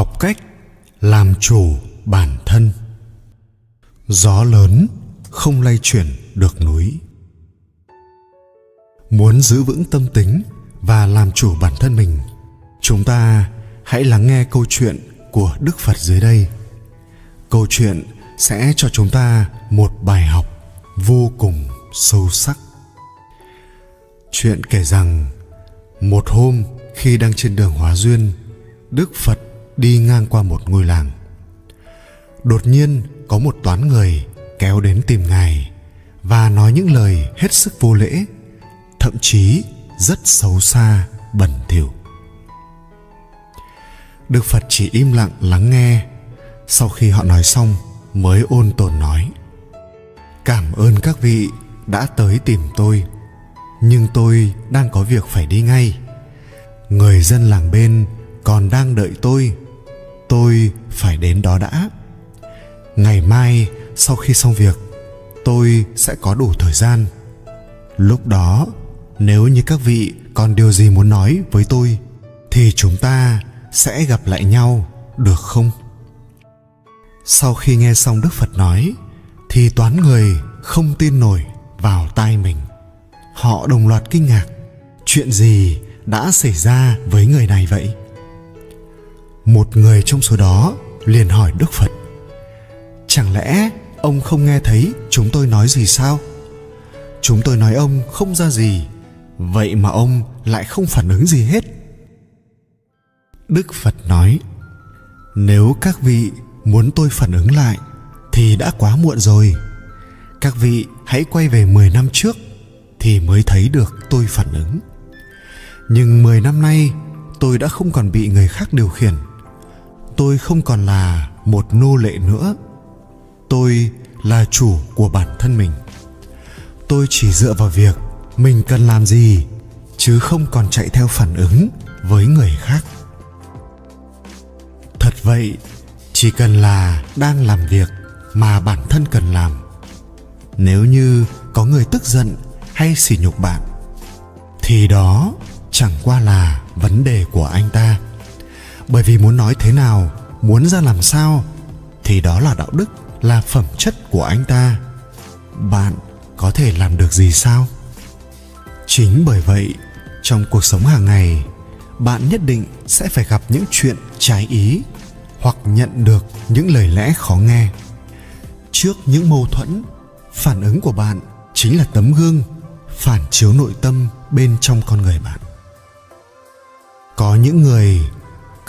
học cách làm chủ bản thân. Gió lớn không lay chuyển được núi. Muốn giữ vững tâm tính và làm chủ bản thân mình, chúng ta hãy lắng nghe câu chuyện của đức phật dưới đây. Câu chuyện sẽ cho chúng ta một bài học vô cùng sâu sắc. Chuyện kể rằng, một hôm khi đang trên đường hóa duyên, đức phật đi ngang qua một ngôi làng. Đột nhiên, có một toán người kéo đến tìm ngài và nói những lời hết sức vô lễ, thậm chí rất xấu xa, bẩn thỉu. Đức phật chỉ im lặng lắng nghe, sau khi họ nói xong mới ôn tồn nói, cảm ơn các vị đã tới tìm tôi, nhưng tôi đang có việc phải đi ngay. Người dân làng bên còn đang đợi tôi tôi phải đến đó đã. Ngày mai, sau khi xong việc, tôi sẽ có đủ thời gian. Lúc đó, nếu như các vị còn điều gì muốn nói với tôi, thì chúng ta sẽ gặp lại nhau, được không? Sau khi nghe xong đức phật nói, thì toán người không tin nổi vào tai mình. Họ đồng loạt kinh ngạc, chuyện gì đã xảy ra với người này vậy? Một người trong số đó liền hỏi đức phật, chẳng lẽ ông không nghe thấy chúng tôi nói gì sao? Chúng tôi nói ông không ra gì, vậy mà ông lại không phản ứng gì hết. Đức phật nói, nếu các vị muốn tôi phản ứng lại thì đã quá muộn rồi. Các vị hãy quay về 10 năm trước thì mới thấy được tôi phản ứng. Nhưng 10 năm nay tôi đã không còn bị người khác điều khiển tôi không còn là một nô lệ nữa. Tôi là chủ của bản thân mình. Tôi chỉ dựa vào việc mình cần làm gì, chứ không còn chạy theo phản ứng với người khác. Thật vậy, chỉ cần là đang làm việc mà bản thân cần làm. Nếu như có người tức giận hay sỉ nhục bạn, thì đó chẳng qua là vấn đề của anh ta bởi vì muốn nói thế nào, muốn ra làm sao, thì đó là đạo đức, là phẩm chất của anh ta. Bạn có thể làm được gì sao? Chính bởi vậy, trong cuộc sống hàng ngày, bạn nhất định sẽ phải gặp những chuyện trái ý hoặc nhận được những lời lẽ khó nghe. Trước những mâu thuẫn, phản ứng của bạn chính là tấm gương phản chiếu nội tâm bên trong con người bạn. Có những người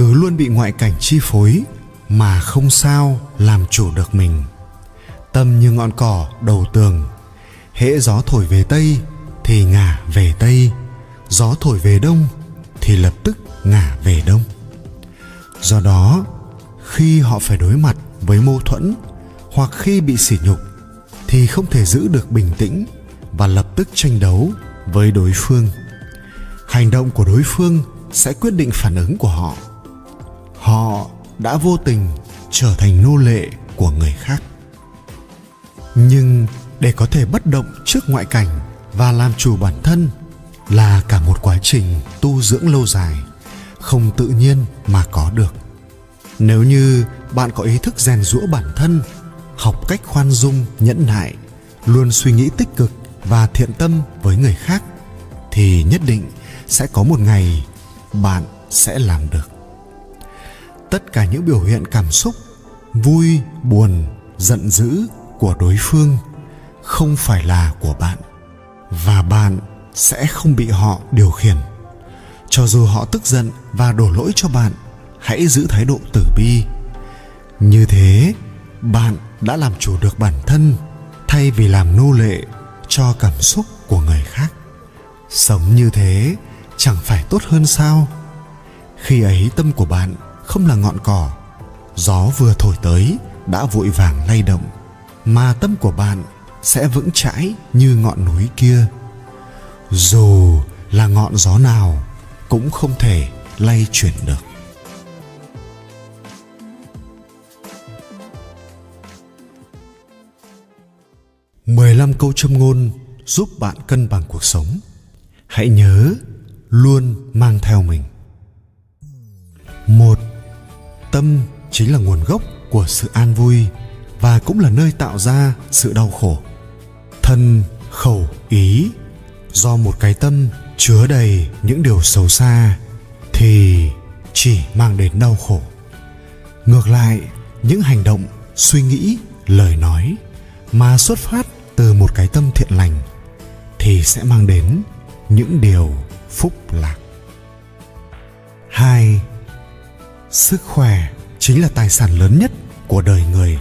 cứ luôn bị ngoại cảnh chi phối mà không sao làm chủ được mình. Tâm như ngọn cỏ đầu tường, hễ gió thổi về tây thì ngả về tây, gió thổi về đông thì lập tức ngả về đông. Do đó, khi họ phải đối mặt với mâu thuẫn hoặc khi bị sỉ nhục thì không thể giữ được bình tĩnh và lập tức tranh đấu với đối phương. Hành động của đối phương sẽ quyết định phản ứng của họ họ đã vô tình trở thành nô lệ của người khác. Nhưng để có thể bất động trước ngoại cảnh và làm chủ bản thân là cả một quá trình tu dưỡng lâu dài, không tự nhiên mà có được. Nếu như bạn có ý thức rèn rũa bản thân, học cách khoan dung, nhẫn nại, luôn suy nghĩ tích cực và thiện tâm với người khác, thì nhất định sẽ có một ngày bạn sẽ làm được tất cả những biểu hiện cảm xúc, vui, buồn, giận dữ của đối phương không phải là của bạn. Và bạn sẽ không bị họ điều khiển. Cho dù họ tức giận và đổ lỗi cho bạn, hãy giữ thái độ tử bi. Như thế, bạn đã làm chủ được bản thân thay vì làm nô lệ cho cảm xúc của người khác. Sống như thế chẳng phải tốt hơn sao? Khi ấy tâm của bạn không là ngọn cỏ gió vừa thổi tới đã vội vàng lay động mà tâm của bạn sẽ vững chãi như ngọn núi kia dù là ngọn gió nào cũng không thể lay chuyển được 15 câu châm ngôn giúp bạn cân bằng cuộc sống. Hãy nhớ luôn mang theo mình. Một, tâm chính là nguồn gốc của sự an vui và cũng là nơi tạo ra sự đau khổ. Thân, khẩu, ý, do một cái tâm chứa đầy những điều xấu xa thì chỉ mang đến đau khổ. Ngược lại, những hành động, suy nghĩ, lời nói mà xuất phát từ một cái tâm thiện lành thì sẽ mang đến những điều phúc lạc. Hai sức khỏe chính là tài sản lớn nhất của đời người.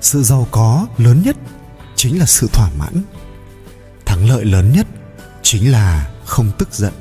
Sự giàu có lớn nhất chính là sự thỏa mãn. Thắng lợi lớn nhất chính là không tức giận.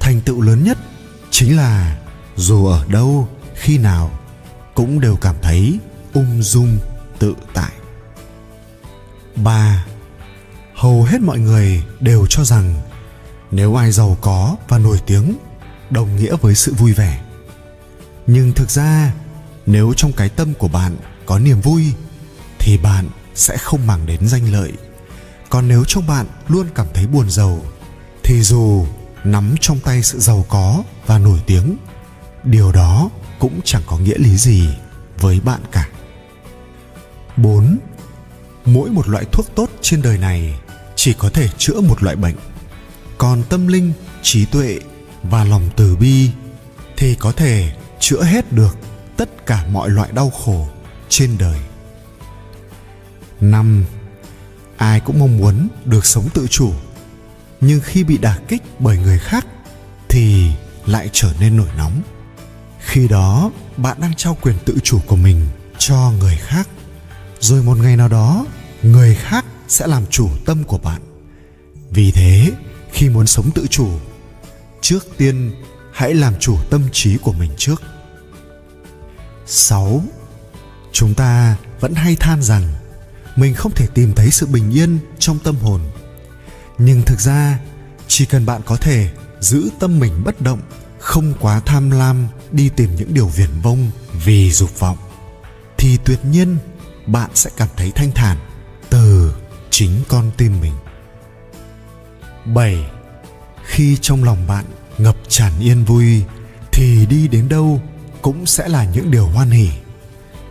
Thành tựu lớn nhất chính là dù ở đâu, khi nào cũng đều cảm thấy ung dung, tự tại. Ba, hầu hết mọi người đều cho rằng nếu ai giàu có và nổi tiếng, đồng nghĩa với sự vui vẻ nhưng thực ra nếu trong cái tâm của bạn có niềm vui thì bạn sẽ không màng đến danh lợi còn nếu trong bạn luôn cảm thấy buồn giàu thì dù nắm trong tay sự giàu có và nổi tiếng điều đó cũng chẳng có nghĩa lý gì với bạn cả 4. Mỗi một loại thuốc tốt trên đời này chỉ có thể chữa một loại bệnh. Còn tâm linh, trí tuệ và lòng từ bi thì có thể chữa hết được tất cả mọi loại đau khổ trên đời. 5. Ai cũng mong muốn được sống tự chủ, nhưng khi bị đả kích bởi người khác thì lại trở nên nổi nóng. Khi đó, bạn đang trao quyền tự chủ của mình cho người khác. Rồi một ngày nào đó, người khác sẽ làm chủ tâm của bạn. Vì thế, khi muốn sống tự chủ, trước tiên hãy làm chủ tâm trí của mình trước. 6. Chúng ta vẫn hay than rằng mình không thể tìm thấy sự bình yên trong tâm hồn nhưng thực ra, chỉ cần bạn có thể giữ tâm mình bất động, không quá tham lam đi tìm những điều viển vông vì dục vọng, thì tuyệt nhiên bạn sẽ cảm thấy thanh thản từ chính con tim mình 7. Khi trong lòng bạn ngập tràn yên vui thì đi đến đâu cũng sẽ là những điều hoan hỉ.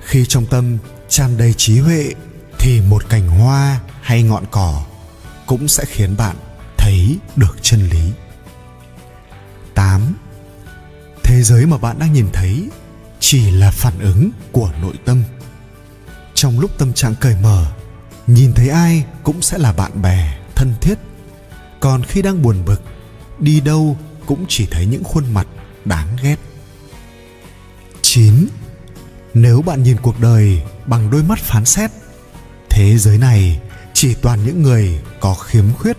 Khi trong tâm tràn đầy trí huệ thì một cành hoa hay ngọn cỏ cũng sẽ khiến bạn thấy được chân lý 8. Thế giới mà bạn đang nhìn thấy chỉ là phản ứng của nội tâm. Trong lúc tâm trạng cởi mở, nhìn thấy ai cũng sẽ là bạn bè, thân thiết. Còn khi đang buồn bực, đi đâu cũng chỉ thấy những khuôn mặt đáng ghét. 9. Nếu bạn nhìn cuộc đời bằng đôi mắt phán xét, thế giới này chỉ toàn những người có khiếm khuyết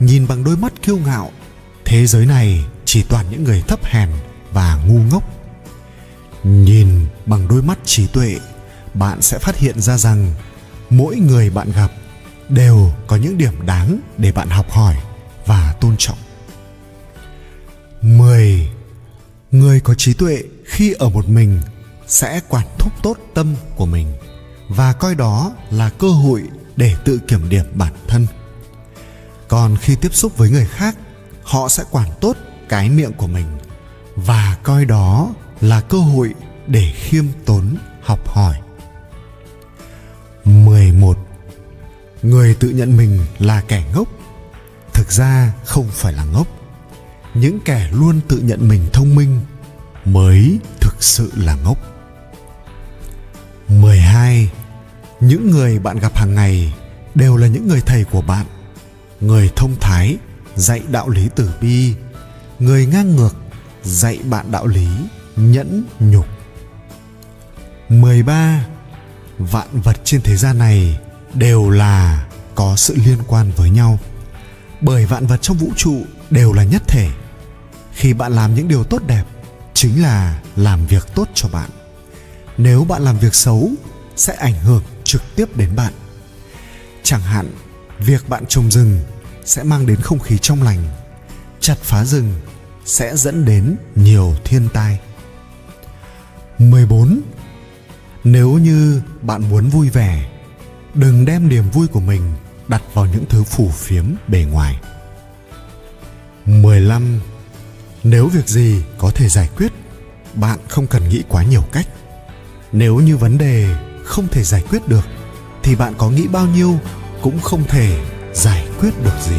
nhìn bằng đôi mắt kiêu ngạo, thế giới này chỉ toàn những người thấp hèn và ngu ngốc nhìn bằng đôi mắt trí tuệ, bạn sẽ phát hiện ra rằng mỗi người bạn gặp đều có những điểm đáng để bạn học hỏi và tôn trọng 10. Người có trí tuệ khi ở một mình sẽ quản thúc tốt tâm của mình và coi đó là cơ hội để tự kiểm điểm bản thân. Còn khi tiếp xúc với người khác, họ sẽ quản tốt cái miệng của mình và coi đó là cơ hội để khiêm tốn học hỏi. 11 Người tự nhận mình là kẻ ngốc Thực ra không phải là ngốc. Những kẻ luôn tự nhận mình thông minh Mới thực sự là ngốc. 12 những người bạn gặp hàng ngày đều là những người thầy của bạn, người thông thái, dạy đạo lý tử bi, người ngang ngược, dạy bạn đạo lý nhẫn nhục. 13 vạn vật trên thế gian này đều là có sự liên quan với nhau, bởi vạn vật trong vũ trụ đều là nhất thể khi bạn làm những điều tốt đẹp, chính là làm việc tốt cho bạn. Nếu bạn làm việc xấu, sẽ ảnh hưởng trực tiếp đến bạn. Chẳng hạn, việc bạn trồng rừng sẽ mang đến không khí trong lành, chặt phá rừng sẽ dẫn đến nhiều thiên tai. 14 nếu như bạn muốn vui vẻ, đừng đem niềm vui của mình đặt vào những thứ phủ phiếm bề ngoài. 15 nếu việc gì có thể giải quyết, bạn không cần nghĩ quá nhiều cách. Nếu như vấn đề không thể giải quyết được, thì bạn có nghĩ bao nhiêu cũng không thể giải quyết được gì.